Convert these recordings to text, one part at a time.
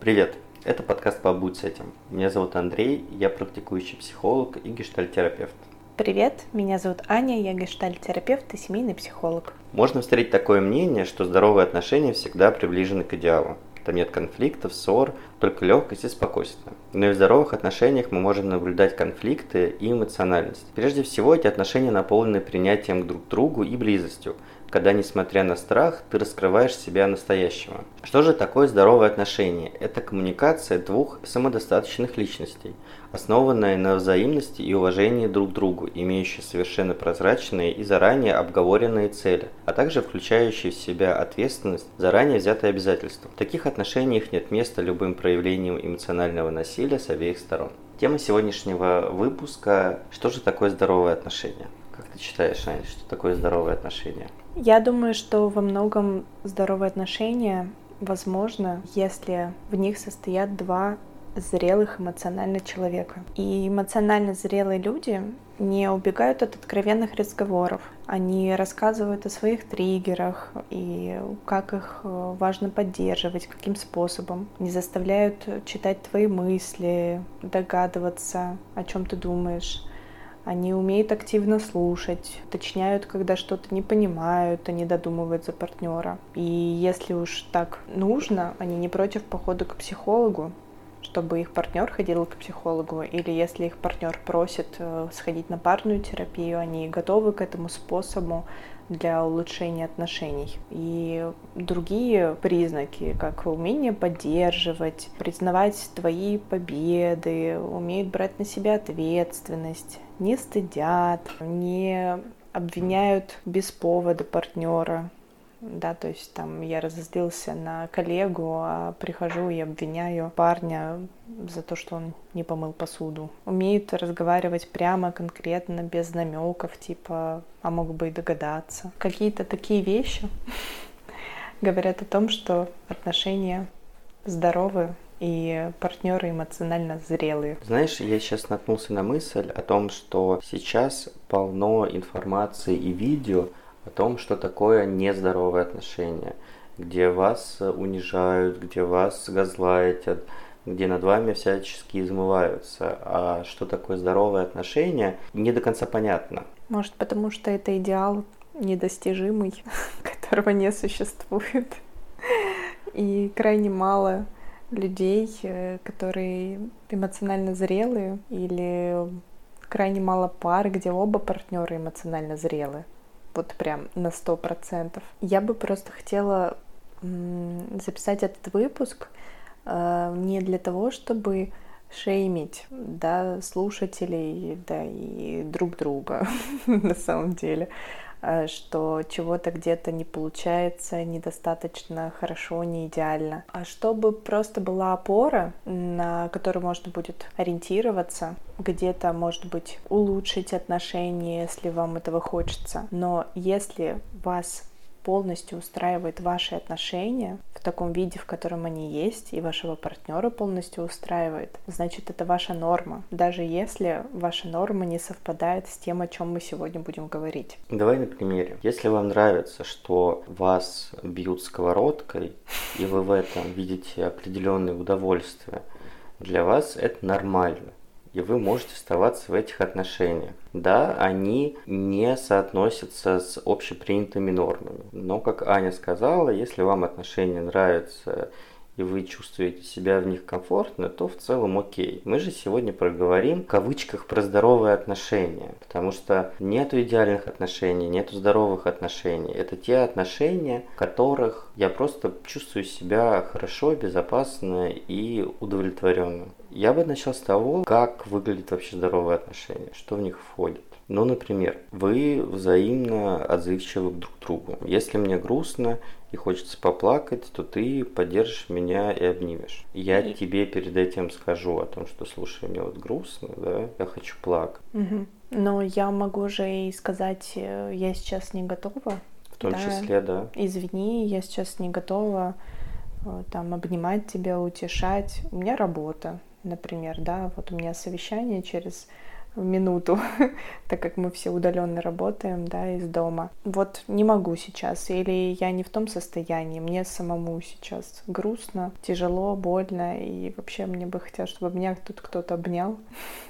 Привет! Это подкаст «Побудь с этим». Меня зовут Андрей, я практикующий психолог и гештальтерапевт. Привет, меня зовут Аня, я гештальтерапевт и семейный психолог. Можно встретить такое мнение, что здоровые отношения всегда приближены к идеалу. Там нет конфликтов, ссор, только легкость и спокойствие. Но и в здоровых отношениях мы можем наблюдать конфликты и эмоциональность. Прежде всего, эти отношения наполнены принятием друг к другу и близостью, когда, несмотря на страх, ты раскрываешь себя настоящего. Что же такое здоровое отношение? Это коммуникация двух самодостаточных личностей, основанная на взаимности и уважении друг к другу, имеющая совершенно прозрачные и заранее обговоренные цели, а также включающие в себя ответственность, заранее взятые обязательства. В таких отношениях нет места любым проявлениям эмоционального насилия с обеих сторон. Тема сегодняшнего выпуска – что же такое здоровое отношение? Как ты считаешь, Аня, что такое здоровое отношение? Я думаю, что во многом здоровые отношения возможно, если в них состоят два зрелых эмоционально человека. И эмоционально зрелые люди не убегают от откровенных разговоров. Они рассказывают о своих триггерах и как их э, важно поддерживать, каким способом. Не заставляют читать твои мысли, догадываться, о чем ты думаешь. Они умеют активно слушать, уточняют, когда что-то не понимают, они додумывают за партнера. И если уж так нужно, они не против похода к психологу, чтобы их партнер ходил к психологу, или если их партнер просит э, сходить на парную терапию, они готовы к этому способу для улучшения отношений. И другие признаки, как умение поддерживать, признавать твои победы, умеют брать на себя ответственность, не стыдят, не обвиняют без повода партнера, да, то есть там я разозлился на коллегу, а прихожу и обвиняю парня за то, что он не помыл посуду. Умеют разговаривать прямо, конкретно, без намеков, типа, а мог бы и догадаться. Какие-то такие вещи говорят о том, что отношения здоровы и партнеры эмоционально зрелые. Знаешь, я сейчас наткнулся на мысль о том, что сейчас полно информации и видео о том, что такое нездоровые отношения, где вас унижают, где вас газлайтят, где над вами всячески измываются. А что такое здоровые отношения, не до конца понятно. Может, потому что это идеал недостижимый, которого не существует. И крайне мало людей, э, которые эмоционально зрелые, или крайне мало пар, где оба партнера эмоционально зрелые вот прям на сто процентов. Я бы просто хотела записать этот выпуск э, не для того, чтобы шеймить, да, слушателей, да, и друг друга на самом деле, что чего-то где-то не получается недостаточно хорошо, не идеально. А чтобы просто была опора, на которую можно будет ориентироваться, где-то, может быть, улучшить отношения, если вам этого хочется. Но если вас полностью устраивает ваши отношения в таком виде, в котором они есть, и вашего партнера полностью устраивает, значит, это ваша норма, даже если ваша норма не совпадает с тем, о чем мы сегодня будем говорить. Давай на примере. Если вам нравится, что вас бьют сковородкой, и вы в этом видите определенное удовольствие, для вас это нормально и вы можете оставаться в этих отношениях. Да, они не соотносятся с общепринятыми нормами. Но, как Аня сказала, если вам отношения нравятся и вы чувствуете себя в них комфортно, то в целом окей. Мы же сегодня проговорим в кавычках про здоровые отношения, потому что нету идеальных отношений, нету здоровых отношений. Это те отношения, в которых я просто чувствую себя хорошо, безопасно и удовлетворенно. Я бы начал с того, как выглядят вообще здоровые отношения, что в них входит. Ну, например, вы взаимно отзывчивы друг к другу. Если мне грустно и хочется поплакать, то ты поддержишь меня и обнимешь. Я и... тебе перед этим скажу о том, что слушай, мне вот грустно, да, я хочу плакать. Угу. Но я могу же и сказать, э, я сейчас не готова. В том да. числе, да. Извини, я сейчас не готова э, там обнимать тебя, утешать. У меня работа, например, да, вот у меня совещание через минуту, так как мы все удаленно работаем, да, из дома. Вот не могу сейчас, или я не в том состоянии, мне самому сейчас грустно, тяжело, больно, и вообще мне бы хотелось, чтобы меня тут кто-то обнял,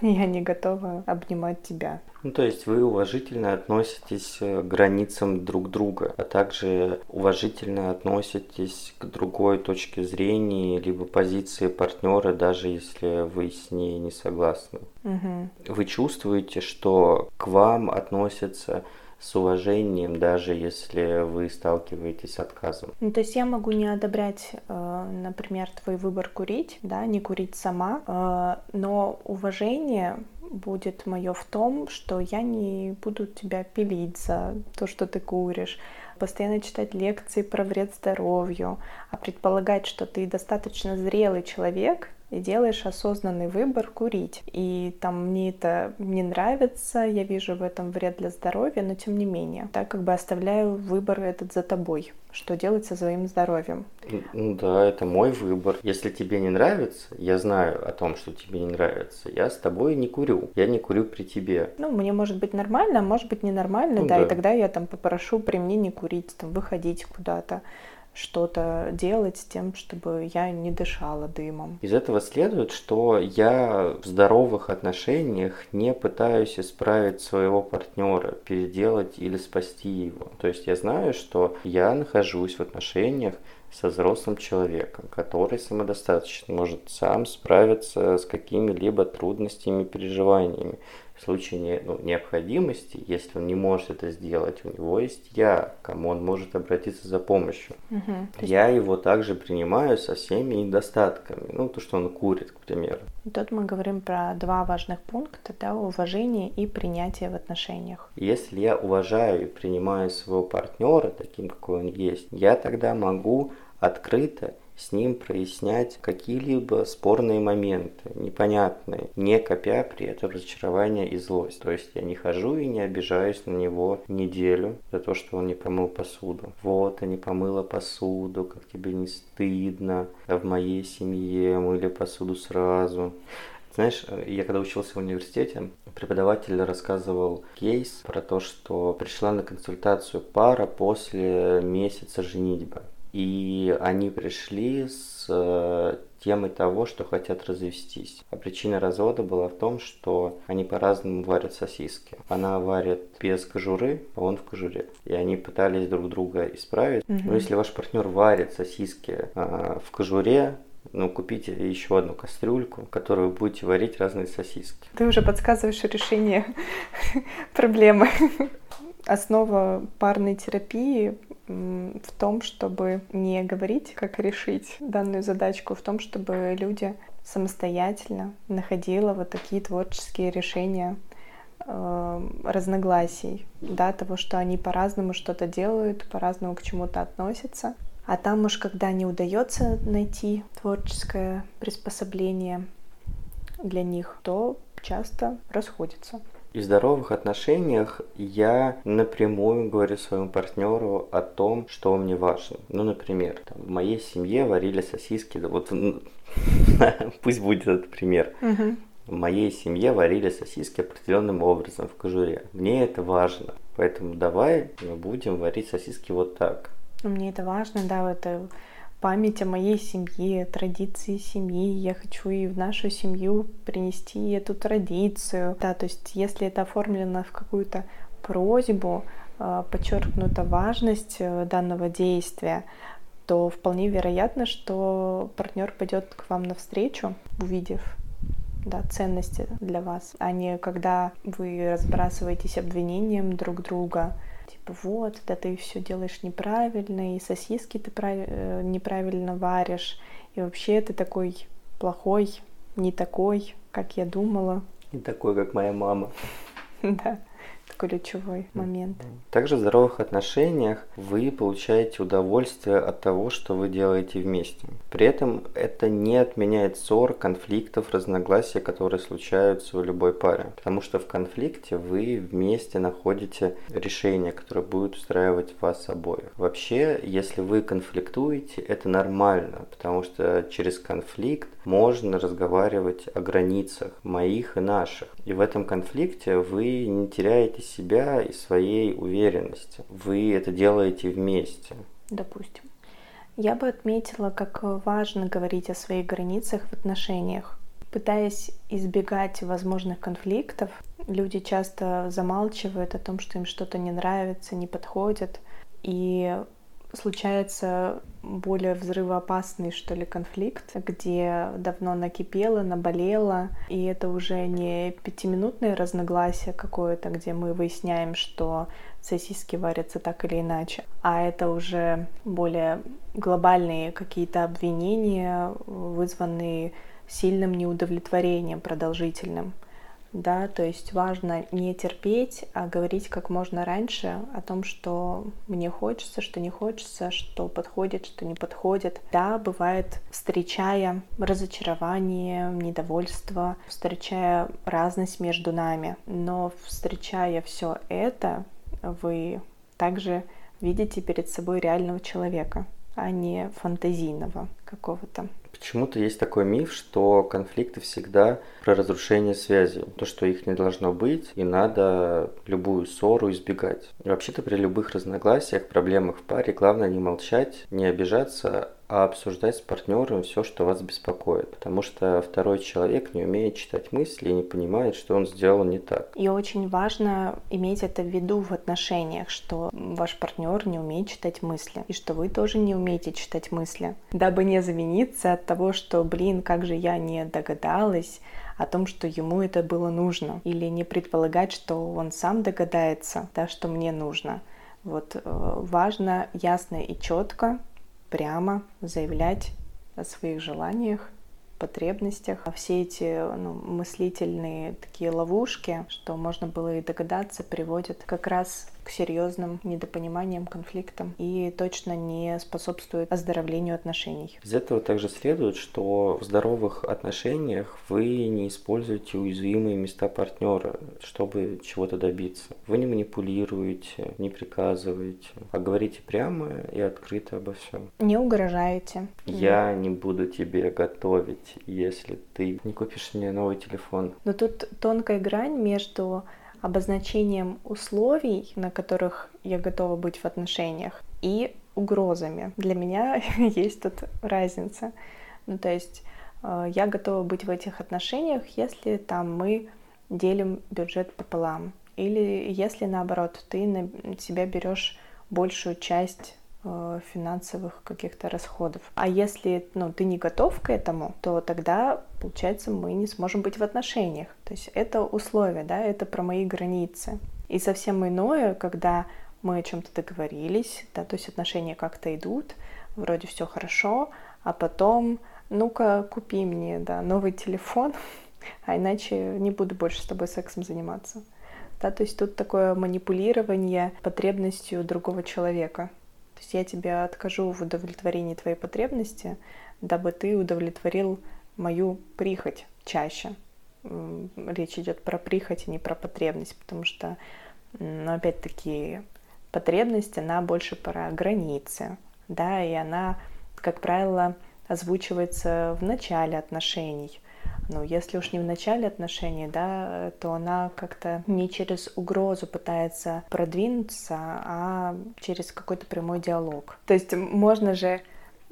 я не готова обнимать тебя. Ну, то есть вы уважительно относитесь к границам друг друга, а также уважительно относитесь к другой точке зрения, либо позиции партнера, даже если вы с ней не согласны. Угу. Вы чувствуете, что к вам относятся с уважением, даже если вы сталкиваетесь с отказом. Ну, то есть я могу не одобрять, э, например, твой выбор курить, да, не курить сама, э, но уважение будет мое в том, что я не буду тебя пилить за то, что ты куришь, постоянно читать лекции про вред здоровью, а предполагать, что ты достаточно зрелый человек, и делаешь осознанный выбор курить. И там мне это не нравится, я вижу в этом вред для здоровья, но тем не менее, так как бы оставляю выбор этот за тобой, что делать со своим здоровьем. Ну да, это мой выбор. Если тебе не нравится, я знаю о том, что тебе не нравится, я с тобой не курю. Я не курю при тебе. Ну, мне может быть нормально, а может быть ненормально, ну, да, да, и тогда я там попрошу при мне не курить, там, выходить куда-то что-то делать с тем, чтобы я не дышала дымом. Из этого следует, что я в здоровых отношениях не пытаюсь исправить своего партнера, переделать или спасти его. То есть я знаю, что я нахожусь в отношениях со взрослым человеком, который самодостаточно может сам справиться с какими-либо трудностями, переживаниями в случае не, ну, необходимости, если он не может это сделать, у него есть я, кому он может обратиться за помощью. Угу. Я его также принимаю со всеми недостатками. Ну, то, что он курит, к примеру. Тут мы говорим про два важных пункта, да, уважение и принятие в отношениях. Если я уважаю и принимаю своего партнера таким, какой он есть, я тогда могу открыто с ним прояснять какие-либо спорные моменты, непонятные, не копя при этом разочарование и злость. То есть я не хожу и не обижаюсь на него неделю за то, что он не помыл посуду. Вот, а не помыла посуду, как тебе не стыдно, а в моей семье мыли посуду сразу. Знаешь, я когда учился в университете, преподаватель рассказывал кейс про то, что пришла на консультацию пара после месяца женитьбы. И они пришли с э, темой того, что хотят развестись. А причина развода была в том, что они по-разному варят сосиски. Она варит без кожуры, а он в кожуре. И они пытались друг друга исправить. Угу. Но если ваш партнер варит сосиски э, в кожуре, ну, купите еще одну кастрюльку, в которой вы будете варить разные сосиски. Ты уже подсказываешь решение проблемы. Основа парной терапии в том, чтобы не говорить, как решить данную задачку, в том, чтобы люди самостоятельно находили вот такие творческие решения э, разногласий, да, того, что они по-разному что-то делают, по-разному к чему-то относятся. А там уж, когда не удается найти творческое приспособление для них, то часто расходятся. И в здоровых отношениях я напрямую говорю своему партнеру о том, что мне важно. Ну, например, там, в моей семье варили сосиски, вот пусть будет этот пример. В моей семье варили сосиски определенным образом в кожуре. Мне это важно. Поэтому давай мы будем варить сосиски вот так. Мне это важно, да, это память о моей семье, традиции семьи. Я хочу и в нашу семью принести эту традицию. Да, то есть если это оформлено в какую-то просьбу, а, подчеркнута важность э, данного действия, то вполне вероятно, что партнер пойдет к вам навстречу, увидев да, ценности для вас, а не когда вы разбрасываетесь обвинением друг друга, типа вот, да ты все делаешь неправильно, и сосиски ты прав... Э, неправильно варишь, и вообще ты такой плохой, не такой, как я думала. Не такой, как моя мама. Да, ключевой момент. Также в здоровых отношениях вы получаете удовольствие от того, что вы делаете вместе. При этом это не отменяет ссор, конфликтов, разногласий, которые случаются в любой паре. Потому что в конфликте вы вместе находите решение, которое будет устраивать вас обоих. Вообще, если вы конфликтуете, это нормально, потому что через конфликт можно разговаривать о границах моих и наших. И в этом конфликте вы не теряете себя и своей уверенности. Вы это делаете вместе. Допустим. Я бы отметила, как важно говорить о своих границах в отношениях. Пытаясь избегать возможных конфликтов, люди часто замалчивают о том, что им что-то не нравится, не подходит. И случается более взрывоопасный, что ли, конфликт, где давно накипело, наболело, и это уже не пятиминутное разногласие какое-то, где мы выясняем, что сосиски варятся так или иначе, а это уже более глобальные какие-то обвинения, вызванные сильным неудовлетворением продолжительным да, то есть важно не терпеть, а говорить как можно раньше о том, что мне хочется, что не хочется, что подходит, что не подходит. Да, бывает, встречая разочарование, недовольство, встречая разность между нами, но встречая все это, вы также видите перед собой реального человека, а не фантазийного какого-то. Почему-то есть такой миф, что конфликты всегда про разрушение связи. То, что их не должно быть, и надо любую ссору избегать. Вообще-то при любых разногласиях, проблемах в паре главное не молчать, не обижаться, а обсуждать с партнером все, что вас беспокоит. Потому что второй человек не умеет читать мысли и не понимает, что он сделал не так. И очень важно иметь это в виду в отношениях, что ваш партнер не умеет читать мысли, и что вы тоже не умеете читать мысли, дабы не замениться от того, что, блин, как же я не догадалась, о том, что ему это было нужно, или не предполагать, что он сам догадается, да, что мне нужно. Вот э, важно ясно и четко прямо заявлять о своих желаниях, потребностях. А все эти ну, мыслительные такие ловушки, что можно было и догадаться, приводят как раз к серьезным недопониманиям, конфликтам и точно не способствует оздоровлению отношений. Из этого также следует, что в здоровых отношениях вы не используете уязвимые места партнера, чтобы чего-то добиться. Вы не манипулируете, не приказываете, а говорите прямо и открыто обо всем. Не угрожаете. Я не буду тебе готовить, если ты не купишь мне новый телефон. Но тут тонкая грань между обозначением условий, на которых я готова быть в отношениях, и угрозами. Для меня есть тут разница. Ну, то есть э, я готова быть в этих отношениях, если там мы делим бюджет пополам. Или если наоборот, ты на себя берешь большую часть финансовых каких-то расходов. А если ну, ты не готов к этому, то тогда, получается, мы не сможем быть в отношениях. То есть это условие, да, это про мои границы. И совсем иное, когда мы о чем-то договорились, да, то есть отношения как-то идут, вроде все хорошо, а потом, ну-ка, купи мне, да, новый телефон, а иначе не буду больше с тобой сексом заниматься. Да, то есть тут такое манипулирование потребностью другого человека. То есть я тебе откажу в удовлетворении твоей потребности, дабы ты удовлетворил мою прихоть чаще. Речь идет про прихоть, а не про потребность, потому что, ну, опять-таки, потребность, она больше про границы, да, и она, как правило, озвучивается в начале отношений – ну, если уж не в начале отношений, да, то она как-то не через угрозу пытается продвинуться, а через какой-то прямой диалог. То есть можно же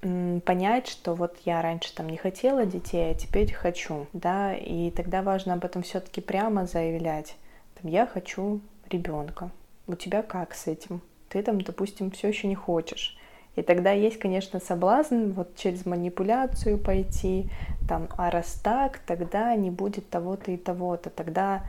понять, что вот я раньше там не хотела детей, а теперь хочу, да, и тогда важно об этом все-таки прямо заявлять. Там, я хочу ребенка. У тебя как с этим? Ты там, допустим, все еще не хочешь. И тогда есть, конечно, соблазн вот через манипуляцию пойти, там, а раз так, тогда не будет того-то и того-то, тогда,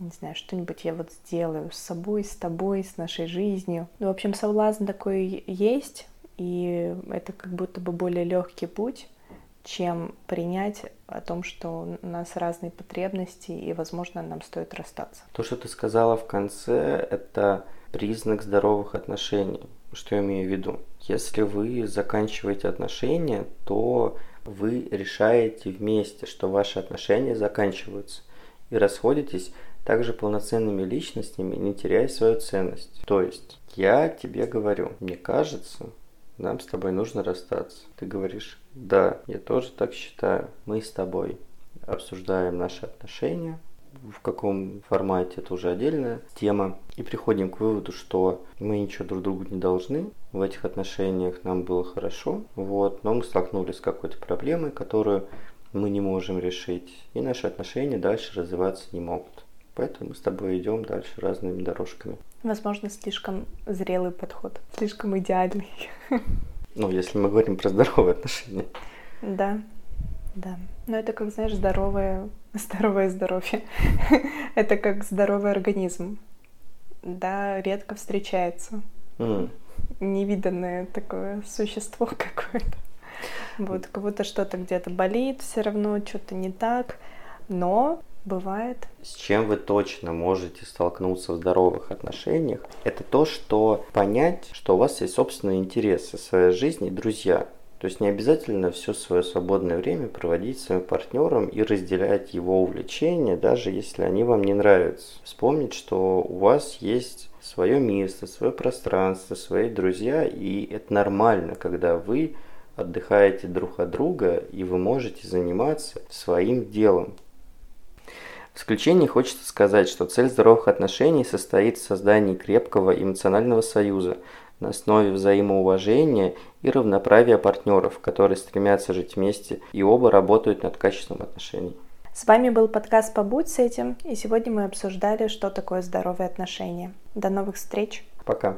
не знаю, что-нибудь я вот сделаю с собой, с тобой, с нашей жизнью. Ну, в общем, соблазн такой есть, и это как будто бы более легкий путь, чем принять о том, что у нас разные потребности и, возможно, нам стоит расстаться. То, что ты сказала в конце, это признак здоровых отношений. Что я имею в виду? Если вы заканчиваете отношения, то вы решаете вместе, что ваши отношения заканчиваются и расходитесь также полноценными личностями, не теряя свою ценность. То есть, я тебе говорю, мне кажется, нам с тобой нужно расстаться. Ты говоришь, да, я тоже так считаю. Мы с тобой обсуждаем наши отношения, в каком формате это уже отдельная тема. И приходим к выводу, что мы ничего друг другу не должны. В этих отношениях нам было хорошо, вот, но мы столкнулись с какой-то проблемой, которую мы не можем решить. И наши отношения дальше развиваться не могут. Поэтому мы с тобой идем дальше разными дорожками. Возможно, слишком зрелый подход, слишком идеальный. Ну, если мы говорим про здоровые отношения. Да, да. Но это как, знаешь, здоровое, здоровое здоровье. это как здоровый организм. Да, редко встречается. Mm. Невиданное такое существо какое-то. Вот, как будто что-то где-то болит, все равно что-то не так. Но бывает. С чем вы точно можете столкнуться в здоровых отношениях, это то, что понять, что у вас есть собственные интересы, своя жизнь и друзья. То есть не обязательно все свое свободное время проводить с своим партнером и разделять его увлечения, даже если они вам не нравятся. Вспомнить, что у вас есть свое место, свое пространство, свои друзья, и это нормально, когда вы отдыхаете друг от друга, и вы можете заниматься своим делом. В исключение хочется сказать, что цель здоровых отношений состоит в создании крепкого эмоционального союза на основе взаимоуважения и равноправия партнеров, которые стремятся жить вместе и оба работают над качеством отношений. С вами был подкаст «Побудь с этим», и сегодня мы обсуждали, что такое здоровые отношения. До новых встреч! Пока!